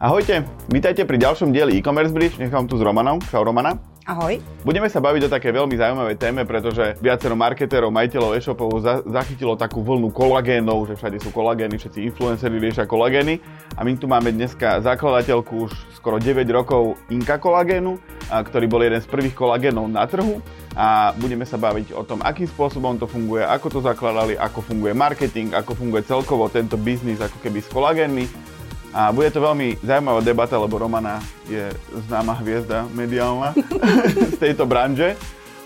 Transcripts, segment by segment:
Ahojte, vítajte pri ďalšom dieli e-commerce bridge, nechám tu s Romanom. Čau Romana. Ahoj. Budeme sa baviť o také veľmi zaujímavej téme, pretože viacero marketérov, majiteľov e-shopov za- zachytilo takú vlnu kolagénov, že všade sú kolagény, všetci influenceri riešia kolagény. A my tu máme dneska zakladateľku už skoro 9 rokov Inka kolagénu, a ktorý bol jeden z prvých kolagénov na trhu. A budeme sa baviť o tom, akým spôsobom to funguje, ako to zakladali, ako funguje marketing, ako funguje celkovo tento biznis ako keby s kolagénmi a bude to veľmi zaujímavá debata, lebo Romana je známa hviezda mediálna z tejto branže,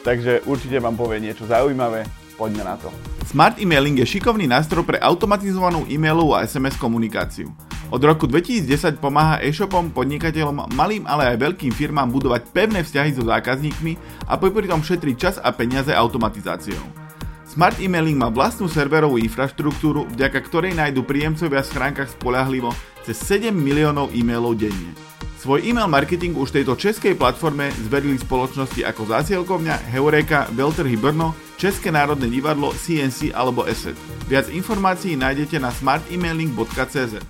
takže určite vám povie niečo zaujímavé. Poďme na to. Smart Emailing je šikovný nástroj pre automatizovanú e-mailovú a SMS komunikáciu. Od roku 2010 pomáha e-shopom, podnikateľom, malým ale aj veľkým firmám budovať pevné vzťahy so zákazníkmi a popri tom šetriť čas a peniaze automatizáciou. Smart Emailing má vlastnú serverovú infraštruktúru, vďaka ktorej nájdu príjemcovia v schránkach spolahlivo cez 7 miliónov e-mailov denne. Svoj e-mail marketing už tejto českej platforme zverili spoločnosti ako Zásielkovňa, Heureka, Veltrhy Brno, České národné divadlo, CNC alebo Asset. Viac informácií nájdete na smartemailing.cz.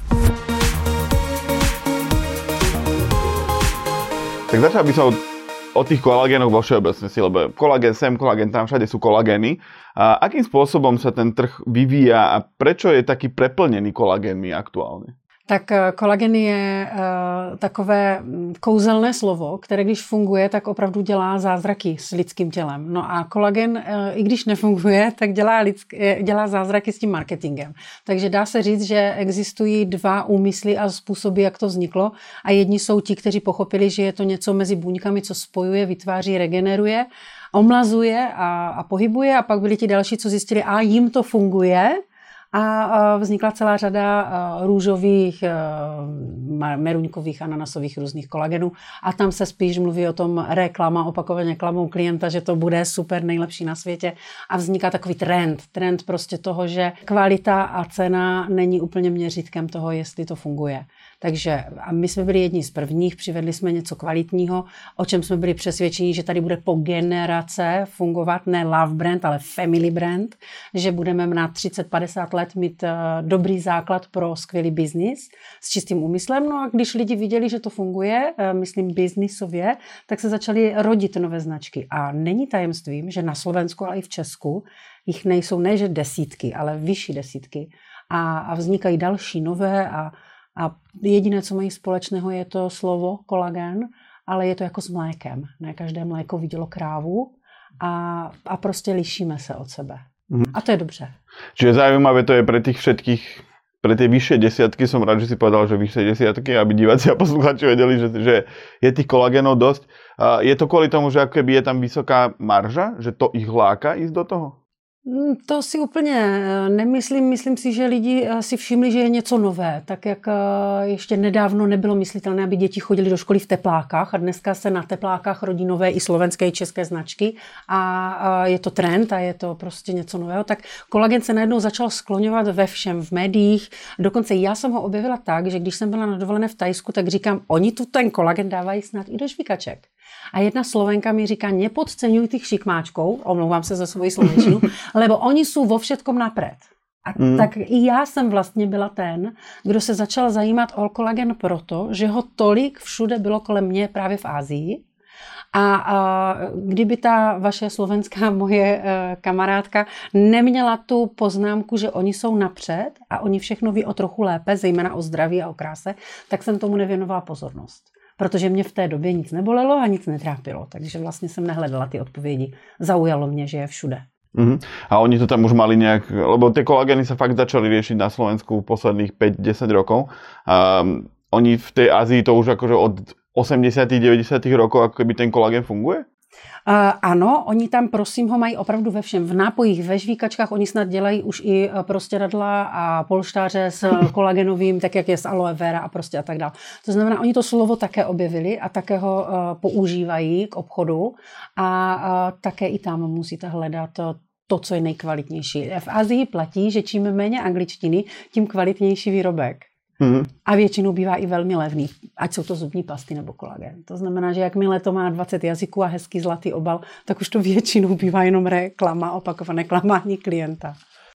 Tak začal by som o tých kolagénoch vo všeobecnosti, lebo kolagén sem, kolagén tam, všade sú kolagény. A akým spôsobom sa ten trh vyvíja a prečo je taký preplnený kolagénmi aktuálne? Tak eh, kolagen je uh, takové kouzelné slovo, které když funguje, tak opravdu dělá zázraky s lidským tělem. No a kolagen, uh, i když nefunguje, tak dělá, lidsk, dělá zázraky s tím marketingem. Takže dá se říct, že existují dva úmysly a způsoby, jak to vzniklo. A jedni jsou ti, kteří pochopili, že je to něco mezi buňkami, co spojuje, vytváří, regeneruje, omlazuje a, a pohybuje. A pak byli ti další, co zjistili, a jim to funguje, a vznikla celá řada růžových, meruňkových, ananasových různých kolagenů a tam se spíš mluví o tom reklama, opakovaně klamou klienta, že to bude super, nejlepší na světě a vzniká takový trend, trend prostě toho, že kvalita a cena není úplně měřítkem toho, jestli to funguje. Takže a my jsme byli jedni z prvních, přivedli jsme něco kvalitního, o čem jsme byli přesvědčeni, že tady bude po generace fungovat ne love brand, ale family brand, že budeme na 30-50 let mít uh, dobrý základ pro skvělý biznis s čistým úmyslem. No a když lidi viděli, že to funguje, uh, myslím biznisově, tak se začaly rodit nové značky. A není tajemstvím, že na Slovensku, ale i v Česku jich nejsou ne že desítky, ale vyšší desítky. A, a vznikají další nové a a jediné, co mají společného, je to slovo kolagén, ale je to jako s mlékem. Ne každé mléko vidělo krávu a, a prostě lišíme se od sebe. Mm. A to je dobře. Čiže zaujímavé to je pre tých všetkých, pre tie vyššie desiatky, som rád, že si povedal, že vyššie desiatky, aby diváci a posluchači vedeli, že, že je tých kolagénov dosť. Je to kvôli tomu, že ako keby je tam vysoká marža, že to ich láka ísť do toho? Mm, to si úplně eh, nemyslím. Myslím si, že lidi eh, si všimli, že je něco nové. Tak jak eh, ještě nedávno nebylo myslitelné, aby děti chodili do školy v teplákách a dneska se na teplákách rodí nové i slovenské, i české značky a je to trend a je to prostě něco nového. Tak kolagen se najednou začal skloňovat ve všem, v médiích. Dokonce já jsem ho objevila tak, že když jsem byla na dovolené v Tajsku, tak říkám, oni tu ten kolagen dávají snad i do švikaček. A jedna Slovenka mi říká, nepodceňuj tých šikmáčkov, omlouvám se za svoji slovenčinu, lebo oni jsou vo všetkom napred. A mm. tak i já jsem vlastně byla ten, kdo se začal zajímat o kolagen proto, že ho tolik všude bylo kolem mě právě v Ázii. A, a kdyby ta vaše slovenská moje e, kamarádka neměla tu poznámku, že oni jsou napřed a oni všechno ví o trochu lépe, zejména o zdraví a o kráse, tak jsem tomu nevěnovala pozornost protože mě v té době nic nebolelo a nic netrápilo. Takže vlastně jsem nehledala ty odpovědi. Zaujalo mě, že je všude. Uh-huh. A oni to tam už mali nejak, lebo tie kolageny sa fakt začali riešiť na Slovensku posledných 5-10 rokov. Um, oni v tej Ázii to už akože od 80 90 rokov ako keby ten kolagen funguje? Uh, ano, oni tam prosím ho mají opravdu ve všem. V nápojích, ve žvíkačkách oni snad dělají už i e, prostě radla a polštáře s kolagenovým, tak jak je s aloe vera a prostě a tak dále. To znamená, oni to slovo také objevili a také ho uh, používají k obchodu a uh, také i tam musíte hledat to, co je nejkvalitnější. V Azii platí, že čím méně angličtiny, tím kvalitnější výrobek. Mm. A většinou bývá i velmi levný, ať jsou to zubní pasty nebo kolagen. To znamená, že jakmile to má 20 jazyků a hezký zlatý obal, tak už to většinou bývá jenom reklama, opakované klamání klienta.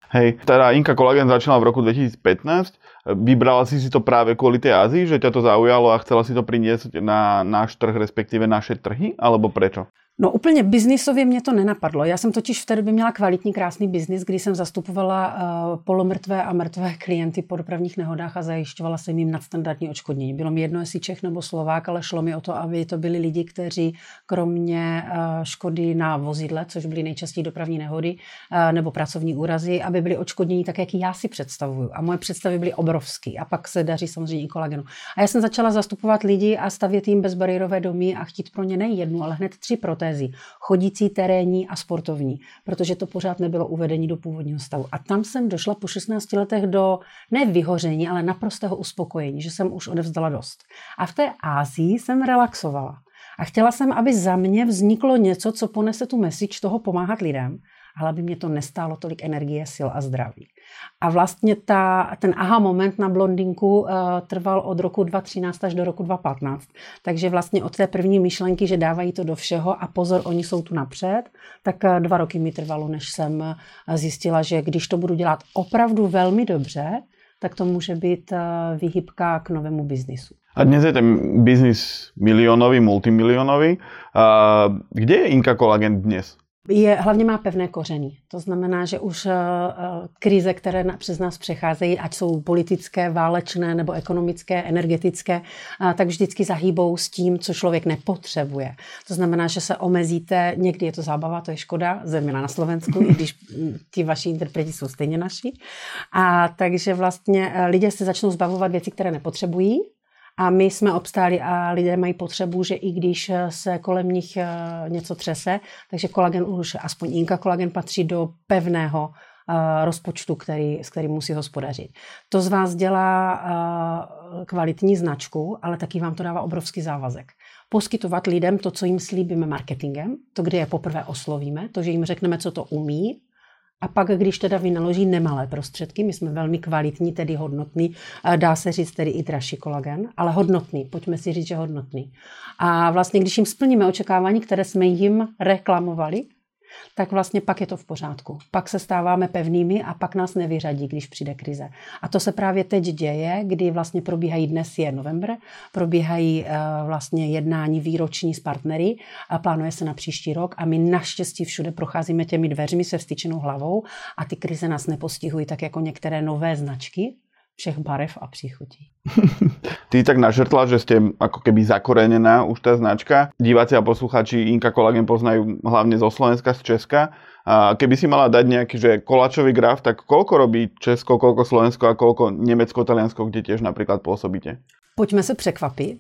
Hej, teda Inka Kolagen začala v roku 2015 Vybrala si si to práve kvôli tej Ázii, že ťa to zaujalo a chcela si to priniesť na náš trh, respektíve naše trhy, alebo prečo? No úplně biznisově mě to nenapadlo. Já jsem totiž v té době měla kvalitní, krásný biznis, kdy jsem zastupovala uh, polomrtvé a mrtvé klienty po dopravních nehodách a zajišťovala jsem jim nadstandardní očkodnění. Bylo mi jedno, jestli Čech nebo Slovák, ale šlo mi o to, aby to byli lidi, kteří kromě uh, škody na vozidle, což byly nejčastěji dopravní nehody uh, nebo pracovní úrazy, aby byli očkodnění tak, jak já si představuju. A moje představy byly obrovský. A pak se daří samozřejmě i kolagenu. A já jsem začala zastupovat lidi a stavět jim bezbariérové domy a chtít pro ně ne jednu, ale hned tři protézy protézy, chodící, terénní a sportovní, protože to pořád nebylo uvedení do původního stavu. A tam jsem došla po 16 letech do ne vyhoření, ale naprostého uspokojení, že jsem už odevzdala dost. A v té Ázii jsem relaxovala. A chtěla jsem, aby za mě vzniklo něco, co ponese tu message toho pomáhat lidem ale by mě to nestálo tolik energie, sil a zdraví. A vlastně ta, ten aha moment na blondinku uh, trval od roku 2013 až do roku 2015. Takže vlastně od té první myšlenky, že dávají to do všeho a pozor, oni jsou tu napřed, tak uh, dva roky mi trvalo, než jsem uh, zjistila, že když to budu dělat opravdu velmi dobře, tak to může být výhybka k novému biznisu. A dnes je ten biznis milionový, multimilionový. Kde je Inka Kolagen dnes? Je, hlavně má pevné kořeny. To znamená, že už uh, krize, které na, přes nás přecházejí, ať jsou politické, válečné nebo ekonomické, energetické, uh, tak vždycky zahýbou s tím, co člověk nepotřebuje. To znamená, že se omezíte, někdy je to zábava, to je škoda, zejména na Slovensku, i když ti vaši interpreti jsou stejně naši. A takže vlastně lidé se začnou zbavovat věcí, které nepotřebují, a my jsme obstáli a lidé mají potřebu, že i když se kolem nich eh, něco třese, takže kolagen už, aspoň Inka kolagen patří do pevného eh, rozpočtu, který, s kterým musí hospodařit. To z vás dělá eh, kvalitní značku, ale taky vám to dává obrovský závazek. Poskytovat lidem to, co jim slíbíme marketingem, to, kdy je poprvé oslovíme, to, že jim řekneme, co to umí, a pak, když teda vynaloží nemalé prostředky, my jsme velmi kvalitní, tedy hodnotný, dá se říct tedy i dražší kolagen, ale hodnotný, pojďme si říct, že hodnotný. A vlastně, když jim splníme očekávání, které jsme jim reklamovali, tak vlastně pak je to v pořádku. Pak se stáváme pevnými a pak nás nevyřadí, když přijde krize. A to se právě teď děje, kdy vlastně probíhají, dnes je november, probíhají uh, vlastně jednání výroční s partnery a plánuje se na příští rok a my naštěstí všude procházíme těmi dveřmi se vstyčenou hlavou a ty krize nás nepostihují tak jako některé nové značky, všech barev a příchutí. Ty tak našrtla, že ste ako keby zakorenená už tá značka. Diváci a posluchači Inka Kolagen poznajú hlavne zo Slovenska, z Česka. A keby si mala dať nejaký že kolačový graf, tak koľko robí Česko, koľko Slovensko a koľko Nemecko, Taliansko, kde tiež napríklad pôsobíte? Pojďme se překvapit.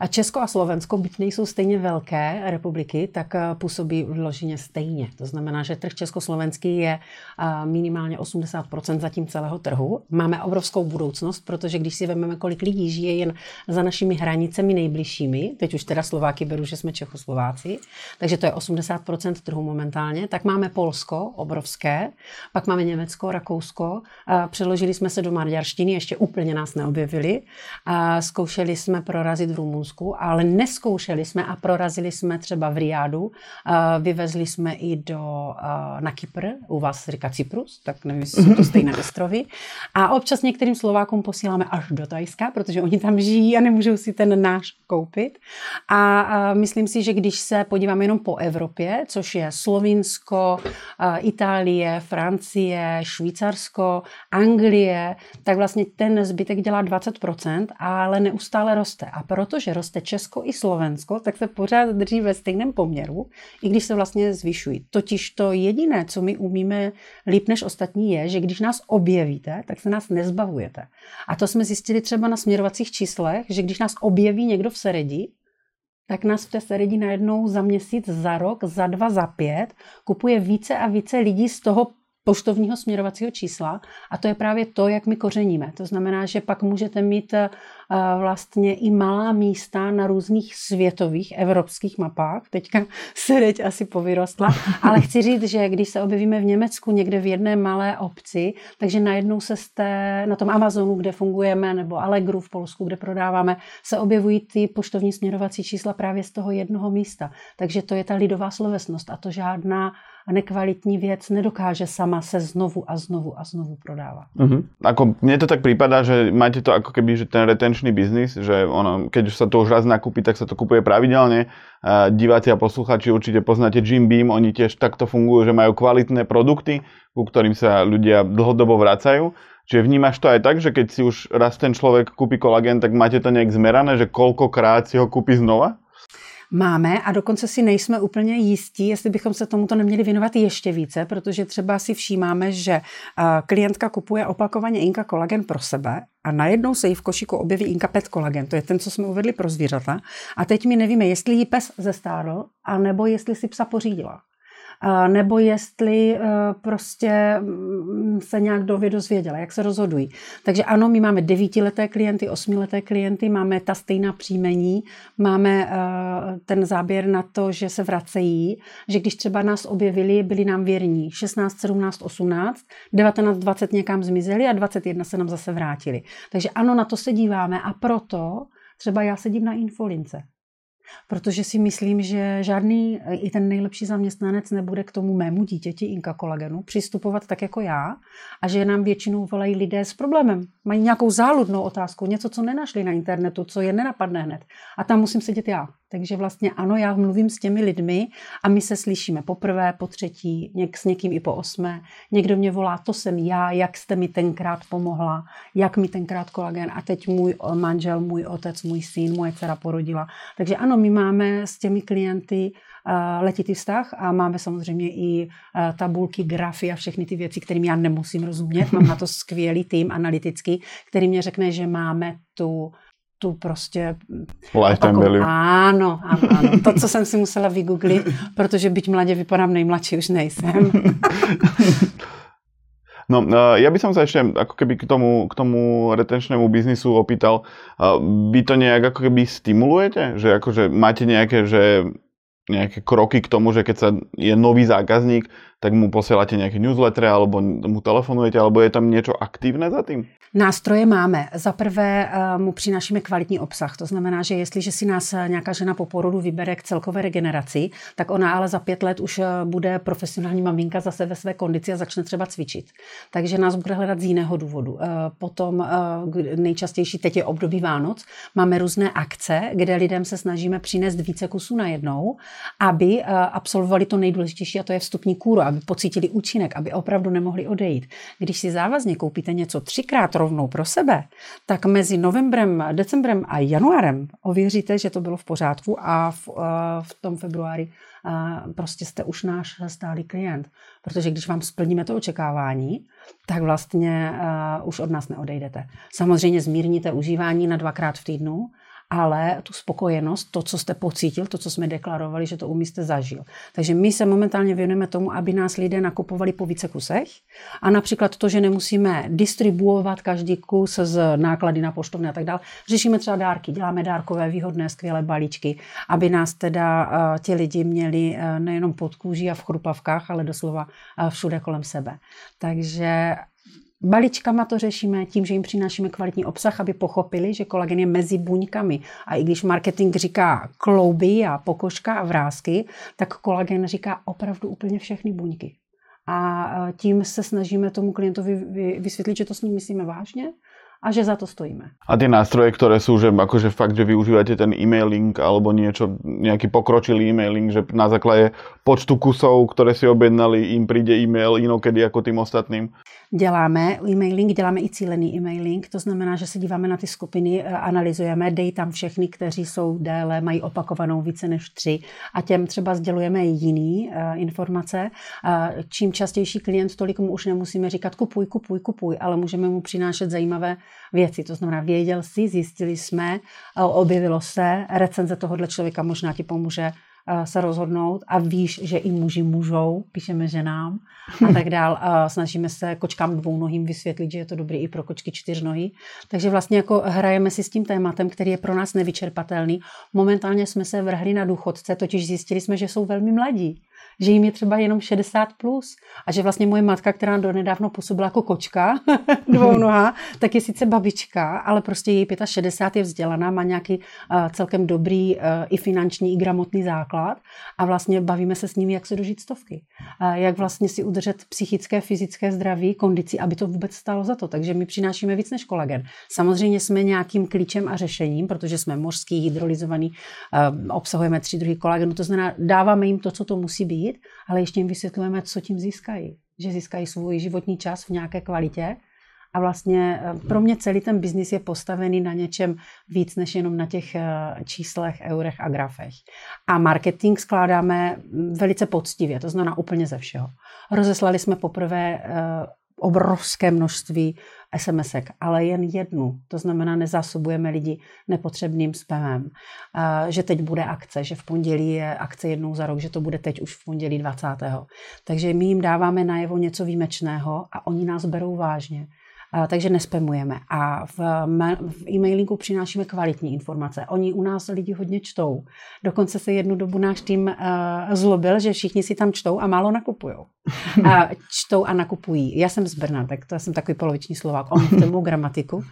A Česko a Slovensko, byť nejsou stejně velké republiky, tak eh, působí vloženě stejně. To znamená, že trh československý je eh, minimálně 80% zatím celého trhu. Máme obrovskou budoucnost, protože když si vezmeme, kolik lidí žije jen za našimi hranicemi nejbližšími, teď už teda Slováky beru, že jsme Čechoslováci, takže to je 80% trhu momentálně, tak máme Polsko, obrovské, pak máme Německo, Rakousko, přeložili jsme se do maďarštiny, ještě úplně nás neobjevili, a zkoušeli jsme prorazit v Rumunsku Rumunsku, ale neskoušeli jsme a prorazili jsme třeba v Riádu. Vyvezli jsme i do, na Kypr, u vás říká Cyprus, tak nevím, jestli jsou to stejné ostrovy. A občas některým Slovákům posíláme až do Tajska, protože oni tam žijí a nemůžou si ten náš koupit. A myslím si, že když se podíváme jenom po Evropě, což je Slovinsko, Itálie, Francie, Švýcarsko, Anglie, tak vlastně ten zbytek dělá 20%, ale neustále roste. A protože roste Česko i Slovensko, tak se pořád drží ve stejném poměru, i když se vlastně zvyšují. Totiž to jediné, co my umíme líp než ostatní, je, že když nás objevíte, tak se nás nezbavujete. A to jsme zjistili třeba na směrovacích číslech, že když nás objeví někdo v Seredi, tak nás v té Seredi najednou za měsíc, za rok, za dva, za pět kupuje více a více lidí z toho poštovního směrovacího čísla a to je právě to, jak my kořeníme. To znamená, že pak můžete mít vlastně i malá místa na různých světových evropských mapách. Teďka se teď asi povyrostla, ale chci říct, že když se objevíme v Německu někde v jedné malé obci, takže najednou se jste na tom Amazonu, kde fungujeme, nebo Allegru v Polsku, kde prodáváme, se objevují ty poštovní směrovací čísla právě z toho jednoho místa. Takže to je ta lidová slovesnost a to žádná nekvalitní věc nedokáže sama se znovu a znovu a znovu prodávat. Uh-huh. Ako, mne to tak prípada, že máte to ako keby že ten retenčný biznis, že ono, keď už sa to už raz nakúpi, tak sa to kupuje pravidelne. Uh, diváci a posluchači určite poznáte Jim Beam, oni tiež takto fungujú, že majú kvalitné produkty, ku ktorým sa ľudia dlhodobo vracajú. Čiže vnímaš to aj tak, že keď si už raz ten človek kúpi kolagén, tak máte to nejak zmerané, že koľkokrát si ho kúpi znova? Máme a dokonce si nejsme úplně jistí, jestli bychom se tomuto neměli věnovat ještě více, protože třeba si všímáme, že klientka kupuje opakovaně Inka kolagen pro sebe a najednou se jí v košíku objeví Inka Pet kolagen, to je ten, co jsme uvedli pro zvířata. A teď my nevíme, jestli jí pes zestárl, anebo jestli si psa pořídila nebo jestli e, prostě mm, se nějak dově dozvěděla, jak se rozhodují. Takže ano, my máme devítileté klienty, osmileté klienty, máme ta stejná příjmení, máme e, ten záběr na to, že se vracejí, že když třeba nás objevili, byli nám věrní 16, 17, 18, 19, 20 někam zmizeli a 21 se nám zase vrátili. Takže ano, na to se díváme a proto třeba já sedím na infolince protože si myslím, že žádný i ten nejlepší zaměstnanec nebude k tomu mému dítěti Inka kolagenu přistupovat tak jako já a že nám většinou volají lidé s problémem. Mají nějakou záludnou otázku, něco, co nenašli na internetu, co je nenapadne hned. A tam musím sedět já. Takže vlastně ano, já mluvím s těmi lidmi a my se slyšíme poprvé, po třetí, něk, s někým i po osmé. Někdo mě volá, to jsem já, jak jste mi tenkrát pomohla, jak mi tenkrát kolagen a teď můj manžel, můj otec, můj syn, moje dcera porodila. Takže ano, my máme s těmi klienty uh, letitý vztah a máme samozřejmě i uh, tabulky, grafy a všechny ty věci, kterým já nemusím rozumět. Mám na to skvělý tým analytický, který mě řekne, že máme tu tu prostě... Lifetime value. Ano, ano, ano. To, co jsem si musela vygooglit, protože byť mladě vypadám nejmladší, už nejsem. No, eh, ja by som sa ešte ako keby k tomu, k tomu retenčnému biznisu opýtal, eh, vy to nejak ako keby stimulujete? Že akože máte nejaké, že nejaké kroky k tomu, že keď sa je nový zákazník, tak mu posielate nejaké newslettery alebo mu telefonujete, alebo je tam niečo aktívne za tým? Nástroje máme. Za prvé eh, mu přinášíme kvalitní obsah. To znamená, že jestliže si nás eh, nějaká žena po porodu vybere k celkové regeneraci, tak ona ale za pět let už eh, bude profesionální maminka zase ve své kondici a začne třeba cvičit. Takže nás bude hledat z jiného důvodu. Potom nejčastější, teď je období Vánoc, máme různé akce, kde lidem se snažíme přinést více kusů najednou, aby absolvovali to nejdůležitější a to je vstupní kůru, aby pocítili účinek, aby opravdu nemohli odejít. Když si závazně koupíte něco třikrát rovnou pro sebe, tak mezi novembrem, decembrem a januárem ověříte, že to bylo v pořádku a v, eh, v tom februári eh, prostě jste už náš stálý klient. Protože když vám splníme to očekávání, tak vlastně už od nás neodejdete. Samozřejmě zmírníte užívání na dvakrát v týdnu, ale tu spokojenost, to, co jste pocítil, to, co jsme deklarovali, že to umíste zažil. Takže my se momentálně věnujeme tomu, aby nás lidé nakupovali po více kusech a například to, že nemusíme distribuovat každý kus z náklady na poštovny a tak dále. Řešíme třeba dárky, děláme dárkové výhodné, skvělé balíčky, aby nás teda uh, ti lidi měli uh, nejenom pod kůží a v chrupavkách, ale doslova uh, všude kolem sebe. Takže Balíčkama to řešíme tím, že jim přinášíme kvalitní obsah, aby pochopili, že kolagen je mezi buňkami. A i když marketing říká klouby a pokožka a vrázky, tak kolagen říká opravdu úplně všechny buňky. A e, tím se snažíme tomu klientovi vysvětlit, že to s ním myslíme vážně a že za to stojíme. A tie nástroje, ktoré sú, že akože fakt, že využívate ten e-mailing alebo niečo, nejaký pokročilý e-mailing, že na základe počtu kusov, ktoré si objednali, im príde e-mail inokedy ako tým ostatným? Děláme e-mailing, děláme i cílený e-mailing, to znamená, že se díváme na ty skupiny, eh, analyzujeme, dej tam všechny, kteří jsou déle, mají opakovanou více než tři a těm třeba sdělujeme jiný uh, informace. Uh, čím častější klient, tolik mu už nemusíme říkat kupuj, kupuj, kupuj, ale můžeme mu přinášet zajímavé věci. To znamená, věděl si, zjistili jsme, uh, objevilo se, recenze tohohle člověka možná ti pomůže se rozhodnout a víš, že i muži můžou, píšeme ženám a tak dál. A snažíme se kočkám dvou nohým vysvětlit, že je to dobrý i pro kočky čtyřnohy. Takže vlastně jako hrajeme si s tím tématem, který je pro nás nevyčerpatelný. Momentálně jsme se vrhli na důchodce, totiž zjistili jsme, že jsou velmi mladí že jim je třeba jenom 60 plus a že vlastně moje matka, která do nedávno působila jako kočka dvou noha, tak je sice babička, ale prostě její 65 je vzdělaná, má nějaký uh, celkem dobrý uh, i finanční, i gramotný základ a vlastně bavíme se s nimi, jak se dožít stovky. Uh, jak vlastně si udržet psychické, fyzické zdraví, kondici, aby to vůbec stalo za to. Takže my přinášíme víc než kolagen. Samozřejmě jsme nějakým klíčem a řešením, protože jsme mořský, hydrolyzovaný, uh, obsahujeme tři druhy kolagenu, to znamená, dáváme jim to, co to musí být, být, ale ještě jim vysvětlujeme, co tím získají. Že získají svůj životní čas v nějaké kvalitě a vlastně eh, pro mě celý ten biznis je postavený na něčem víc než jenom na těch eh, číslech, eurech a grafech. A marketing skládáme mm, velice poctivě, to znamená úplně ze všeho. Rozeslali jsme poprvé eh, obrovské množství SMSek, ale jen jednu. To znamená, nezásobujeme lidi nepotřebným spamem. Že teď bude akce, že v pondělí je akce jednou za rok, že to bude teď už v pondělí 20. Takže my jim dáváme najevo něco výjimečného a oni nás berou vážně takže nespamujeme. A v, v e-mailingu přinášíme kvalitní informace. Oni u nás lidi hodně čtou. Dokonce se jednu dobu náš tým uh, zlobil, že všichni si tam čtou a málo nakupují. A čtou a nakupují. Já jsem z Brna, tak to jsem takový poloviční Slovák. On v gramatiku.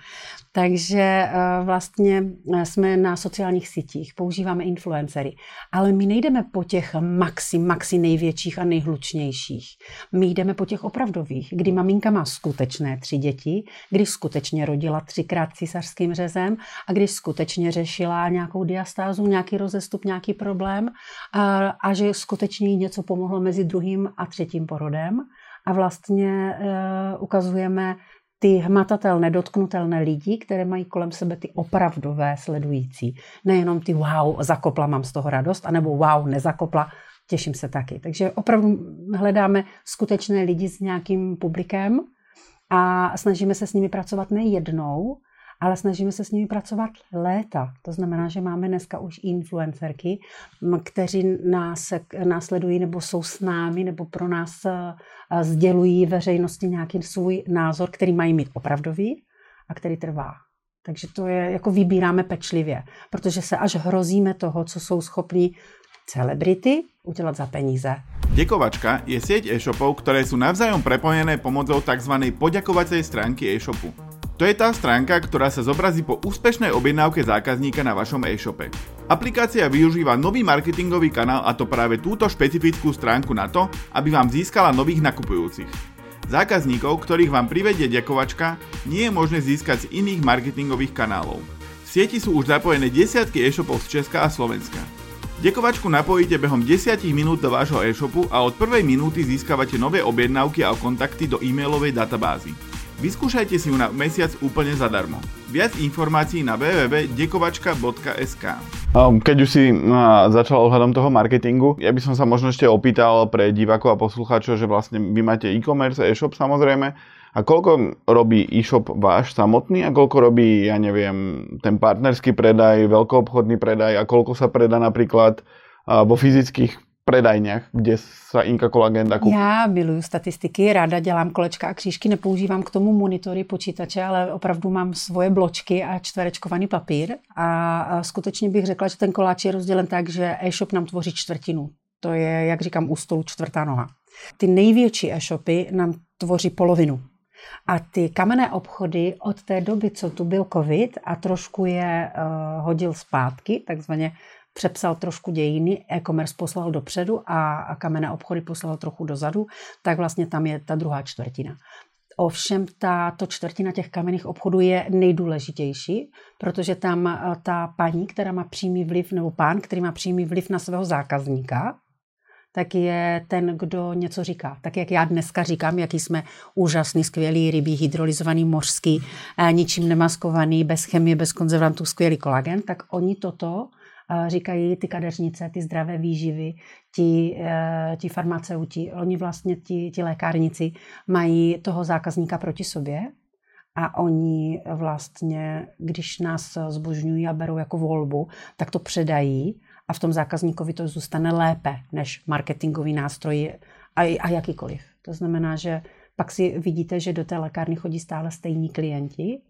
Takže uh, vlastně eh, jsme na sociálních sítích, používáme influencery, ale my nejdeme po těch maxi, maxi největších a nejhlučnějších. My jdeme po těch opravdových, kdy maminka má skutečné tři děti, když skutečně rodila třikrát císařským řezem a když skutečně řešila nějakou diastázu, nějaký rozestup, nějaký problém a, a že skutečně jí něco pomohlo mezi druhým a třetím porodem. A vlastně e, ukazujeme ty hmatatelné, dotknutelné lidi, které mají kolem sebe ty opravdové sledující. Nejenom ty wow, zakopla, mám z toho radost, anebo wow, nezakopla, těším se taky. Takže opravdu hledáme skutečné lidi s nějakým publikem a snažíme se s nimi pracovat nejednou, ale snažíme se s nimi pracovat léta. To znamená, že máme dneska už influencerky, kteří nás následují nebo jsou s námi nebo pro nás eh, sdělují veřejnosti nějaký svůj názor, který mají mít opravdový a který trvá. Takže to je, jako vybíráme pečlivě, protože se až hrozíme toho, co jsou schopni celebrity udělat za peníze. Děkovačka je sieť e-shopov, ktoré sú navzájom prepojené pomocou tzv. poďakovacej stránky e-shopu. To je tá stránka, ktorá sa zobrazí po úspešnej objednávke zákazníka na vašom e-shope. Aplikácia využíva nový marketingový kanál a to práve túto špecifickú stránku na to, aby vám získala nových nakupujúcich. Zákazníkov, ktorých vám privedie ďakovačka, nie je možné získať z iných marketingových kanálov. V sieti sú už zapojené desiatky e-shopov z Česka a Slovenska. Dekovačku napojíte behom 10 minút do vášho e-shopu a od prvej minúty získavate nové objednávky a kontakty do e-mailovej databázy. Vyskúšajte si ju na mesiac úplne zadarmo. Viac informácií na www.dekovačka.sk Keď už si začal ohľadom toho marketingu, ja by som sa možno ešte opýtal pre divákov a poslucháčov, že vlastne vy máte e-commerce, e-shop samozrejme, a koľko robí e-shop váš samotný a koľko robí, ja neviem, ten partnerský predaj, veľkoobchodný predaj a koľko sa predá napríklad vo fyzických predajniach, kde sa Inka Collagen dá Já miluju statistiky, ráda dělám kolečka a křížky, nepoužívám k tomu monitory počítače, ale opravdu mám svoje bločky a čtverečkovaný papír a skutečně bych řekla, že ten koláč je rozdělen tak, že e-shop nám tvoří čtvrtinu. To je, jak říkám, u stolu čtvrtá noha. Ty největší e-shopy nám tvoří polovinu. A ty kamenné obchody od té doby, co tu byl covid a trošku je uh, hodil zpátky, takzvaně přepsal trošku dějiny, e-commerce poslal dopředu a, kamenné obchody poslal trochu dozadu, tak vlastně tam je ta druhá čtvrtina. Ovšem ta to čtvrtina těch kamenných obchodů je nejdůležitější, protože tam eh, ta paní, která má přímý vliv, nebo pán, který má přímý vliv na svého zákazníka, tak je ten, kdo něco říká. Tak jak já dneska říkám, jaký jsme úžasný, skvělý rybí, hydrolyzovaný, mořský, eh, ničím nemaskovaný, bez chemie, bez konzervantů, skvělý kolagen, tak oni toto říkají ty kadeřnice, ty zdravé výživy, ti, eh, ti farmaceuti, oni vlastně, ti, ti lékárníci mají toho zákazníka proti sobě a oni vlastně, když nás zbožňují a berou jako volbu, tak to předají a v tom zákazníkovi to zůstane lépe než marketingový nástroj a, a jakýkoliv. To znamená, že pak si vidíte, že do té lékárny chodí stále stejní klienti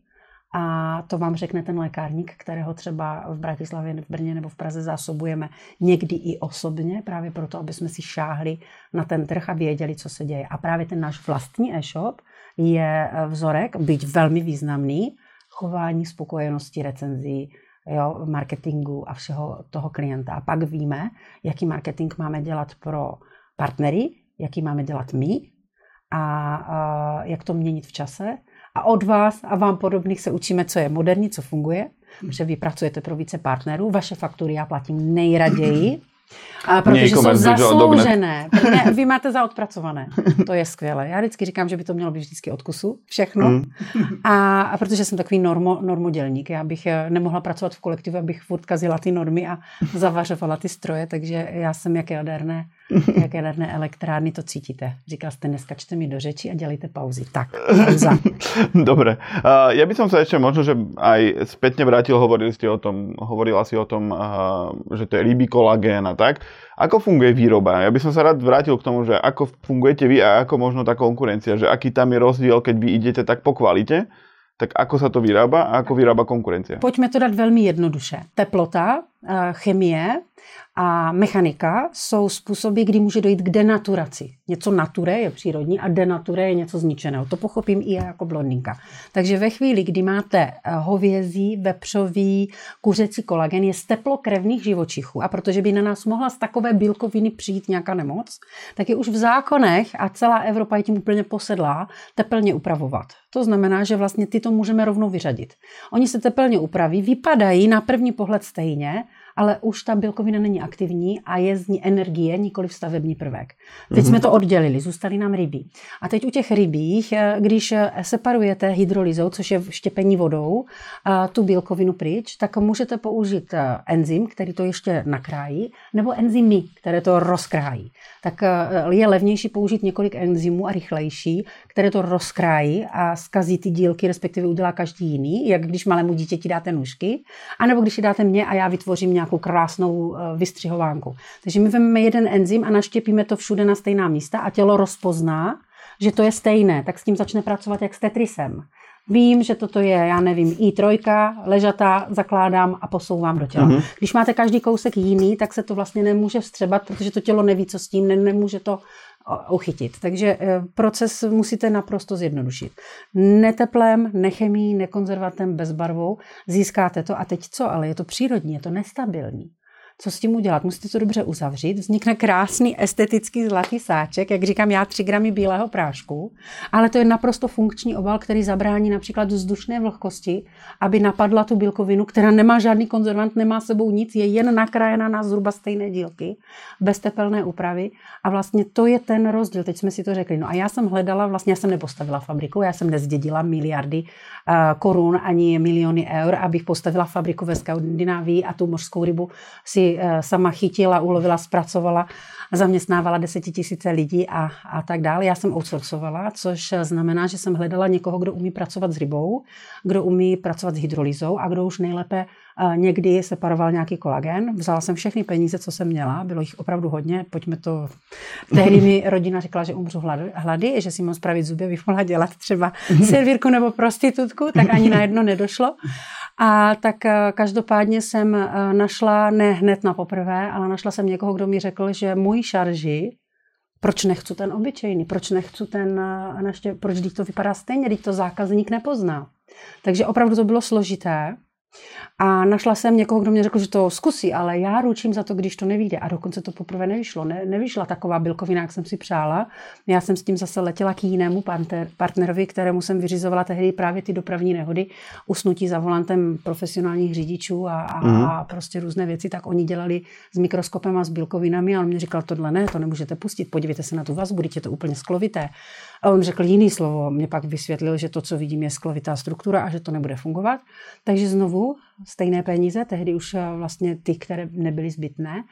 a to vám řekne ten lékárník, kterého třeba v Bratislavě, v Brně nebo v Praze zásobujeme někdy i osobně, právě proto, aby jsme si šáhli na ten trh a věděli, co se děje. A právě ten náš vlastní e-shop je vzorek, byť velmi významný, chování, spokojenosti, recenzí, jo, marketingu a všeho toho klienta. A pak víme, jaký marketing máme dělat pro partnery, jaký máme dělat my a, a jak to měnit v čase. A od vás a vám podobných se učíme, co je moderní, co funguje, že vy pracujete pro více partnerů. Vaše faktury já platím nejraději, a protože jsou zasloužené. Ne, vy máte za odpracované. To je skvělé. Já vždycky říkám, že by to mělo být vždycky od kusu. Všechno. Mm. A, a protože jsem takový normo, normodělník. Já bych eh, nemohla pracovat v kolektivu, abych furt kazila ty normy a zavařovala ty stroje, takže já jsem jak jaderné jak jaderné elektrárny to cítíte. Říkal jste, neskačte mi do řeči a dělejte pauzy. Tak, pauza. Dobre. Uh, ja by som sa ešte možno, že aj spätne vrátil, hovorili ste o tom, hovorila si o tom, uh, že to je rybí kolagén a tak. Ako funguje výroba? Ja by som sa rád vrátil k tomu, že ako fungujete vy a ako možno tá konkurencia, že aký tam je rozdiel, keď vy idete tak po kvalite, tak ako sa to vyrába a ako vyrába konkurencia? Pojďme to dát velmi jednoduše. Teplota, chemie a mechanika jsou způsoby, kdy může dojít k denaturaci. Něco nature je přírodní a denature je něco zničeného. To pochopím i já jako blondinka. Takže ve chvíli, kdy máte eh, hovězí, vepřový, kuřecí kolagen, je z teplokrevných živočichů a protože by na nás mohla z takové bílkoviny přijít nějaká nemoc, tak je už v zákonech a celá Evropa je tím úplně posedlá tepelně upravovat. To znamená, že vlastně ty to můžeme rovnou vyřadit. Oni se tepelně upraví, vypadají na první pohled stejně, ale už ta bílkovina není aktivní a je z ní energie, nikoli stavební prvek. Teď mm-hmm. jsme to oddělili, zůstaly nám ryby. A teď u těch rybích, eh, když eh, separujete hydrolyzou, což je štěpení vodou, tu bílkovinu pryč, tak můžete použít eh, enzym, který to ještě nakrájí, nebo enzymy, které to rozkrájí. Tak je levnější použít několik enzymů a rychlejší, které to rozkrájí a zkazí ty dílky, respektive udělá každý jiný, jak když malému dítěti dáte nůžky, anebo když ji dáte mně a já vytvořím nějakou krásnou eh, vystřihovánku. Takže my vezmeme jeden enzym a naštěpíme to všude na stejná místa a tělo rozpozná, že to je stejné, tak s tím začne pracovat jak s Tetrisem. Vím, že toto je, já nevím, i3, ležatá, zakládám a posouvám do těla. Mm-hmm. Když máte každý kousek jiný, tak se to vlastně nemůže vstřebat, protože to tělo neví, co s tím, ne, nemůže to uchytit. Takže eh, proces musíte naprosto zjednodušit. Neteplem, nechemí, nekonzervatem, bezbarvou získáte to. A teď co? Ale je to přírodní, je to nestabilní co s tím udělat. Musíte to dobře uzavřít. Vznikne krásný estetický zlatý sáček, jak říkám já, 3 gramy bílého prášku, ale to je naprosto funkční obal, který zabrání například vzdušné vlhkosti, aby napadla tu bílkovinu, která nemá žádný konzervant, nemá sebou nic, je jen nakrájena na zhruba stejné dílky, bez tepelné úpravy. A vlastně to je ten rozdíl. Teď jsme si to řekli. No a já jsem hledala, vlastně já jsem nepostavila fabriku, já jsem nezdědila miliardy uh, korun ani miliony eur, abych postavila fabriku ve Skandinávii a tu mořskou rybu si Eh, sama chytila, ulovila, zpracovala, zaměstnávala desetitisíce lidí a, a tak dále. Já jsem outsourcovala, což znamená, že jsem hledala někoho, kdo umí pracovat s rybou, kdo umí pracovat s hydrolizou a kdo už nejlépe eh, někdy separoval nějaký kolagen. Vzala jsem všechny peníze, co jsem měla, bylo jich opravdu hodně, pojďme to... Tehdy mi rodina řekla, že umřu hlady, že si mám spravit zuby, bych mohla dělat třeba servírku nebo prostitutku, tak ani na jedno nedošlo. A tak eh, každopádně jsem eh, našla, ne hned na poprvé, ale našla jsem někoho, kdo mi řekl, že můj šarži, proč nechci ten obyčejný, proč nechci ten, eh, naště, proč to vypadá stejně, když to zákazník nepozná. Takže opravdu to bylo složité. A našla jsem někoho, kdo mě řekl, že to zkusí, ale já ručím za to, když to nevíde. A dokonce to poprvé nevyšlo. Ne, nevyšla taková bílkovina, jak jsem si přála. Já jsem s tím zase letěla k jinému partner, partnerovi, kterému jsem vyřizovala tehdy právě ty dopravní nehody, usnutí za volantem profesionálních řidičů a, a, mm. a prostě různé věci. Tak oni dělali s mikroskopem a s bílkovinami a on mě říkal, tohle ne, to nemůžete pustit, podívejte se na tu vazbu, je to úplně sklovité. A on řekl jiný slovo, mě pak vysvětlil, že to, co vidím, je sklovitá struktura a že to nebude fungovat. Takže znovu stejné peníze, tehdy už eh, vlastně ty, které nebyly zbytné.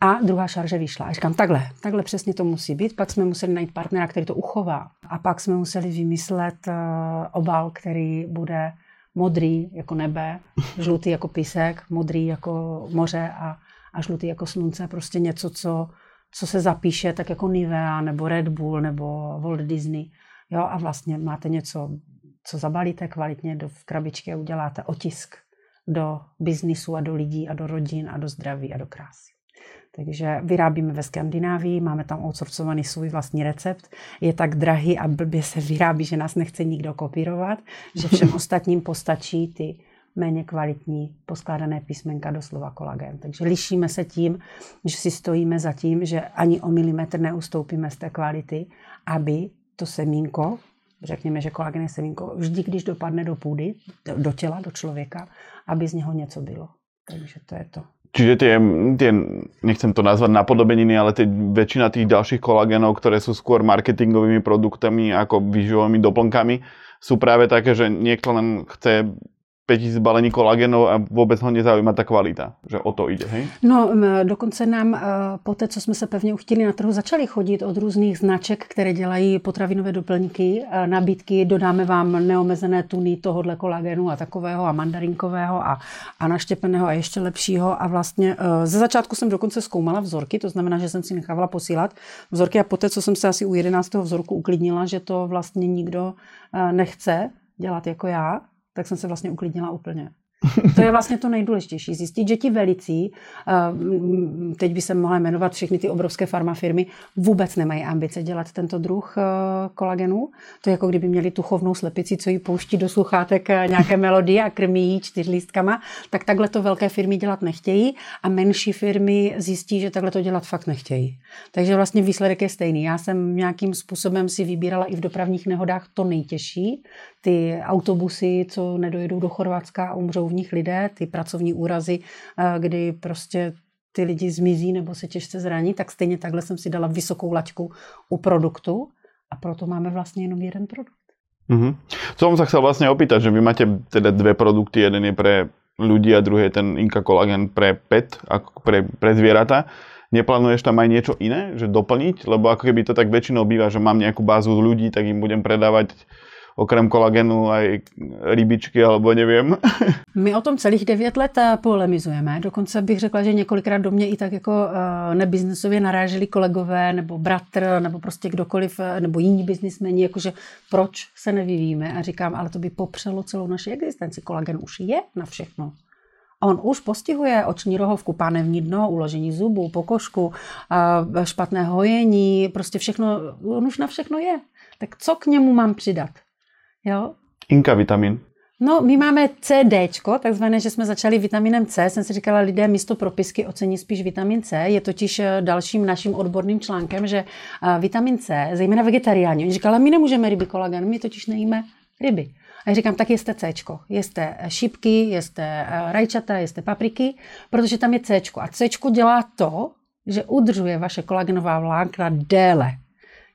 A druhá šarže vyšla. A říkám, takhle, takhle přesně to musí být. Pak jsme museli najít partnera, který to uchová. A pak jsme museli vymyslet uh, obal, který bude modrý jako nebe, žlutý jako písek, modrý jako moře a, a žlutý jako slunce. Prostě něco, co, co se zapíše tak jako Nivea nebo Red Bull nebo Walt Disney. Jo, a vlastně máte něco, co zabalíte kvalitně do v krabičky a uděláte otisk do biznisu a do lidí a do rodin a do zdraví a do krásy. Takže vyrábíme ve Skandinávii, máme tam outsourcovaný svůj vlastní recept. Je tak drahý a blbě se vyrábí, že nás nechce nikdo kopírovat, že všem ostatním postačí ty méně kvalitní poskládané písmenka do slova kolagen. Takže lišíme se tím, že si stojíme za tím, že ani o milimetr neustoupíme z té kvality, aby to semínko, řekněme, že kolagen je semínko, vždy, když dopadne do půdy, do těla, do člověka, aby z něho něco bylo. Takže to je to. Čiže tie, tie, nechcem to nazvať napodobeniny, ale tie, väčšina tých ďalších kolagénov, ktoré sú skôr marketingovými produktami ako výživovými doplnkami, sú práve také, že niekto len chce 5000 balení kolagenu a vůbec ho nezaujíma ta kvalita, že o to jde, hej? No, dokonce nám eh, po té, co jsme se pevně uchtili na trhu, začali chodit od různých značek, které dělají potravinové doplňky, nabídky, dodáme vám neomezené tuny tohohle kolagenu a takového a mandarinkového a, a naštěpeného a ještě lepšího a vlastně eh, ze začátku jsem dokonce zkoumala vzorky, to znamená, že jsem si nechávala posílat vzorky a poté, co jsem se asi u 11. vzorku uklidnila, že to vlastně nikdo nechce dělat jako já, tak jsem se vlastně uklidnila úplně. To je vlastně to nejdůležitější. Zjistit, že ti velicí, eh, teď by se mohla jmenovat všechny ty obrovské farmafirmy, vůbec nemají ambice dělat tento druh eh, kolagenu. To je jako kdyby měli tu chovnou slepici, co ji pouští do sluchátek eh, nějaké melodie a krmí ji čtyřlístkama, tak takhle to velké firmy dělat nechtějí a menší firmy zjistí, že takhle to dělat fakt nechtějí. Takže vlastně výsledek je stejný. Já jsem nějakým způsobem si vybírala i v dopravních nehodách to nejtěžší, ty autobusy, co nedojedou do Chorvatska a umřou v nich lidé, ty pracovní úrazy, eh, kdy prostě ty lidi zmizí nebo se těžce zraní, tak stejně takhle jsem si dala vysokou laťku u produktu a proto máme vlastně jenom jeden produkt. Mm-hmm. Co som sa chcel vlastne opýtať, že vy máte teda dve produkty, jeden je pre ľudí a druhý je ten Inka Collagen pre pet, ako pre, pre zvieratá. Neplánuješ tam aj niečo iné, že doplniť? Lebo ako keby to tak väčšinou býva, že mám nejakú bázu ľudí, tak im budem predávať okrem kolagenu aj rybičky, alebo nevím. My o tom celých devět let eh, polemizujeme. Dokonce bych řekla, že několikrát do mě i tak jako eh, nebiznesově naráželi kolegové, nebo bratr, nebo prostě kdokoliv, eh, nebo jiní biznismeni, jakože proč se nevyvíjíme. A říkám, ale to by popřelo celou naši existenci. Kolagen už je na všechno. On už postihuje oční rohovku, pánevní dno, uložení zubů, pokožku, špatné hojení, prostě všechno, on už na všechno je. Tak co k němu mám přidat? Jo? Inka vitamin. No, my máme CD, takzvané, že jsme začali vitaminem C. Jsem si říkala, lidé místo propisky ocení spíš vitamin C. Je totiž eh, dalším naším odborným článkem, že eh, vitamin C, zejména vegetariáni, oni říkali, my nemůžeme ryby kolagen, my totiž nejíme ryby. A já říkám, tak jeste C, jeste eh, šipky, jeste rajčata, jeste papriky, protože tam je C. A C dělá to, že udržuje vaše kolagenová vlákna déle.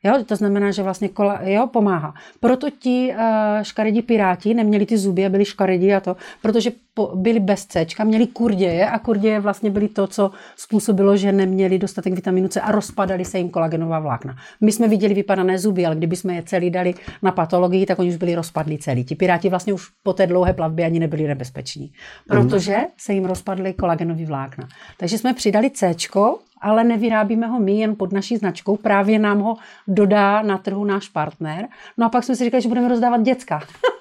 Jo, to znamená, že vlastně kola, jo, pomáhá. Proto ti uh, škaredí piráti neměli ty zuby a byli škaredí a to, protože po, byli bez C, měli kurděje a kurděje vlastně byly to, co způsobilo, že neměli dostatek vitaminu C a rozpadali se jim kolagenová vlákna. My jsme viděli vypadané zuby, ale kdyby jsme je celý dali na patologii, tak oni už byli rozpadlí celý. Ti piráti vlastně už po té dlouhé plavbě ani nebyli nebezpeční, protože se jim rozpadly kolagenové vlákna. Takže jsme přidali C, ale nevyrábíme ho my jen pod naší značkou, právě nám ho dodá na trhu náš partner. No a pak jsme si říkali, že budeme rozdávat děcka.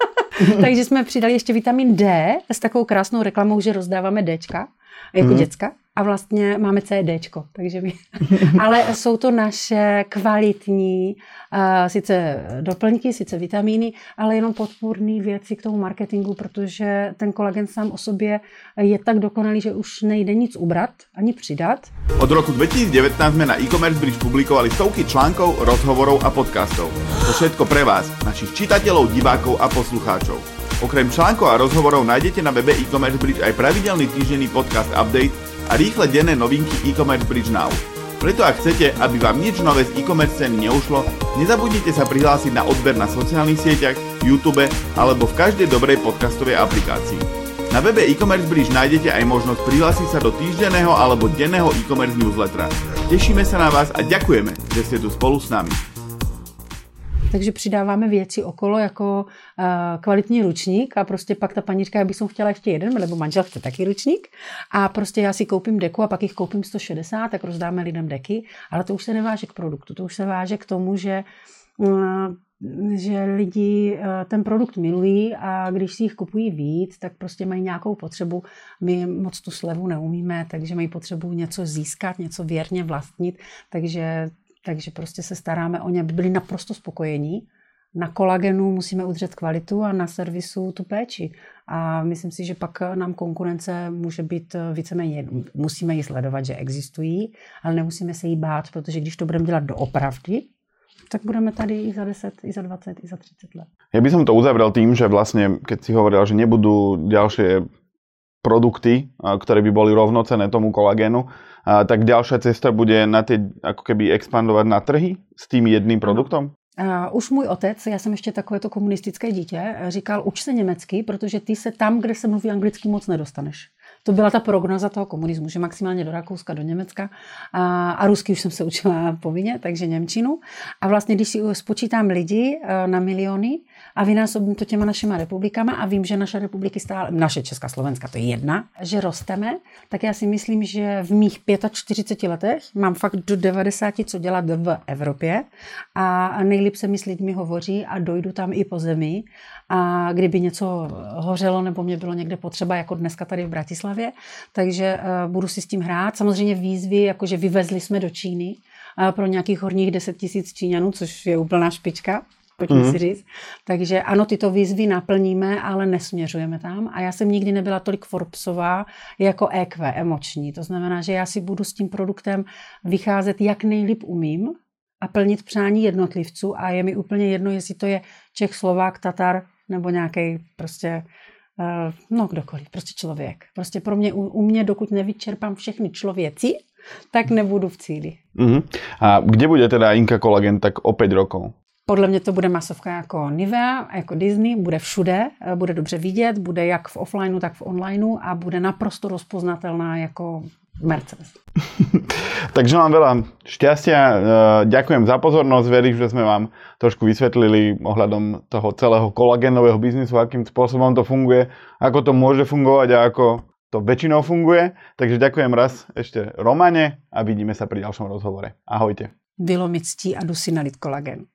Takže jsme přidali ještě vitamin D s takovou krásnou reklamou, že rozdáváme Dčka jako mm. děcka a vlastně máme CDčko, takže my, ale jsou to naše kvalitní, uh, sice doplňky, sice vitamíny, ale jenom podpůrné věci k tomu marketingu, protože ten kolagen sám o sobě je tak dokonalý, že už nejde nic ubrat ani přidat. Od roku 2019 jsme na e-commerce bridge publikovali stovky článkov, rozhovorov a podcastov. To všetko pre vás, našich čitateľov, divákov a poslucháčov. Okrem článkov a rozhovorov nájdete na webe e-commerce bridge aj pravidelný týždenný podcast update a rýchle denné novinky e-commerce Bridge Now. Preto ak chcete, aby vám nič nové z e-commerce ceny neušlo, nezabudnite sa prihlásiť na odber na sociálnych sieťach, YouTube alebo v každej dobrej podcastovej aplikácii. Na webe e-commerce Bridge nájdete aj možnosť prihlásiť sa do týždenného alebo denného e-commerce newslettera. Tešíme sa na vás a ďakujeme, že ste tu spolu s nami. Takže přidáváme věci okolo jako uh, kvalitní ručník a prostě pak ta paní říká, já bych chtěla ještě jeden, nebo manžel chce taky ručník a prostě já si koupím deku a pak jich koupím 160, tak rozdáme lidem deky, ale to už se neváže k produktu, to už se váže k tomu, že uh, že lidi eh, ten produkt milují a když si jich kupují víc, tak prostě mají nějakou potřebu. My moc tu slevu neumíme, takže mají potřebu něco získat, něco věrně vlastnit, takže, takže prostě se staráme o ně, aby byli naprosto spokojení. Na kolagenu musíme udržet kvalitu a na servisu tu péči. A myslím si, že pak nám konkurence může být víceméně, musíme ji sledovat, že existují, ale nemusíme se jí bát, protože když to budeme dělat doopravdy, tak budeme tady i za 10, i za 20, i za 30 let. Ja by som to uzavrel tým, že vlastne, keď si hovoril, že nebudú ďalšie produkty, ktoré by boli rovnocené tomu kolagénu, tak ďalšia cesta bude na tie, ako keby expandovať na trhy s tým jedným produktom? Uh, už můj otec, já jsem ještě takovéto komunistické dítě, říkal, uč se německy, protože ty se tam, kde se mluví anglicky, moc nedostaneš. To byla ta prognoza toho komunismu, že maximálně do Rakouska, do Německa. A, a rusky už jsem se učila povinně, takže Němčinu. A vlastně, když si spočítám lidi eh, na miliony a vynásobím to těma našima republikama a vím, že naše republiky stále, naše Česká Slovenska, to je jedna, že rosteme, tak já si myslím, že v mých 45 letech mám fakt do 90, co dělat v Evropě. A nejlíp se mi s lidmi hovoří a dojdu tam i po zemi. A kdyby něco hořelo nebo mě bylo někde potřeba, jako dneska tady v Bratislavě, takže uh, budu si s tím hrát. Samozřejmě výzvy, jakože vyvezli jsme do Číny uh, pro nějakých horních 10 tisíc Číňanů, což je úplná špička, pojďme mm. si říct. Takže ano, tyto výzvy naplníme, ale nesměřujeme tam. A já jsem nikdy nebyla tolik Forbesová jako EQ, emoční. To znamená, že já si budu s tím produktem vycházet, jak nejlíp umím a plnit přání jednotlivců a je mi úplně jedno, jestli to je Čech, Slovák, Tatar nebo nějaký prostě no kdokoliv, prostě člověk. Prostě pro mě, u, u mě, dokud nevyčerpám všechny člověci, tak nebudu v cíli. Uh-huh. A kde bude teda Inka Kolagen tak o 5 rokov? Podle mě to bude masovka jako Nivea, jako Disney, bude všude, eh, bude dobře vidět, bude jak v offlineu, tak v onlineu a bude naprosto rozpoznatelná jako Mercedes. tak želám veľa šťastia, e, ďakujem za pozornosť, verím, že sme vám trošku vysvetlili ohľadom toho celého kolagénového biznisu, akým spôsobom to funguje, ako to môže fungovať a ako to väčšinou funguje. Takže ďakujem raz ešte Romane a vidíme sa pri ďalšom rozhovore. Ahojte. Bylo mi ctí a jdu si nalit kolagen.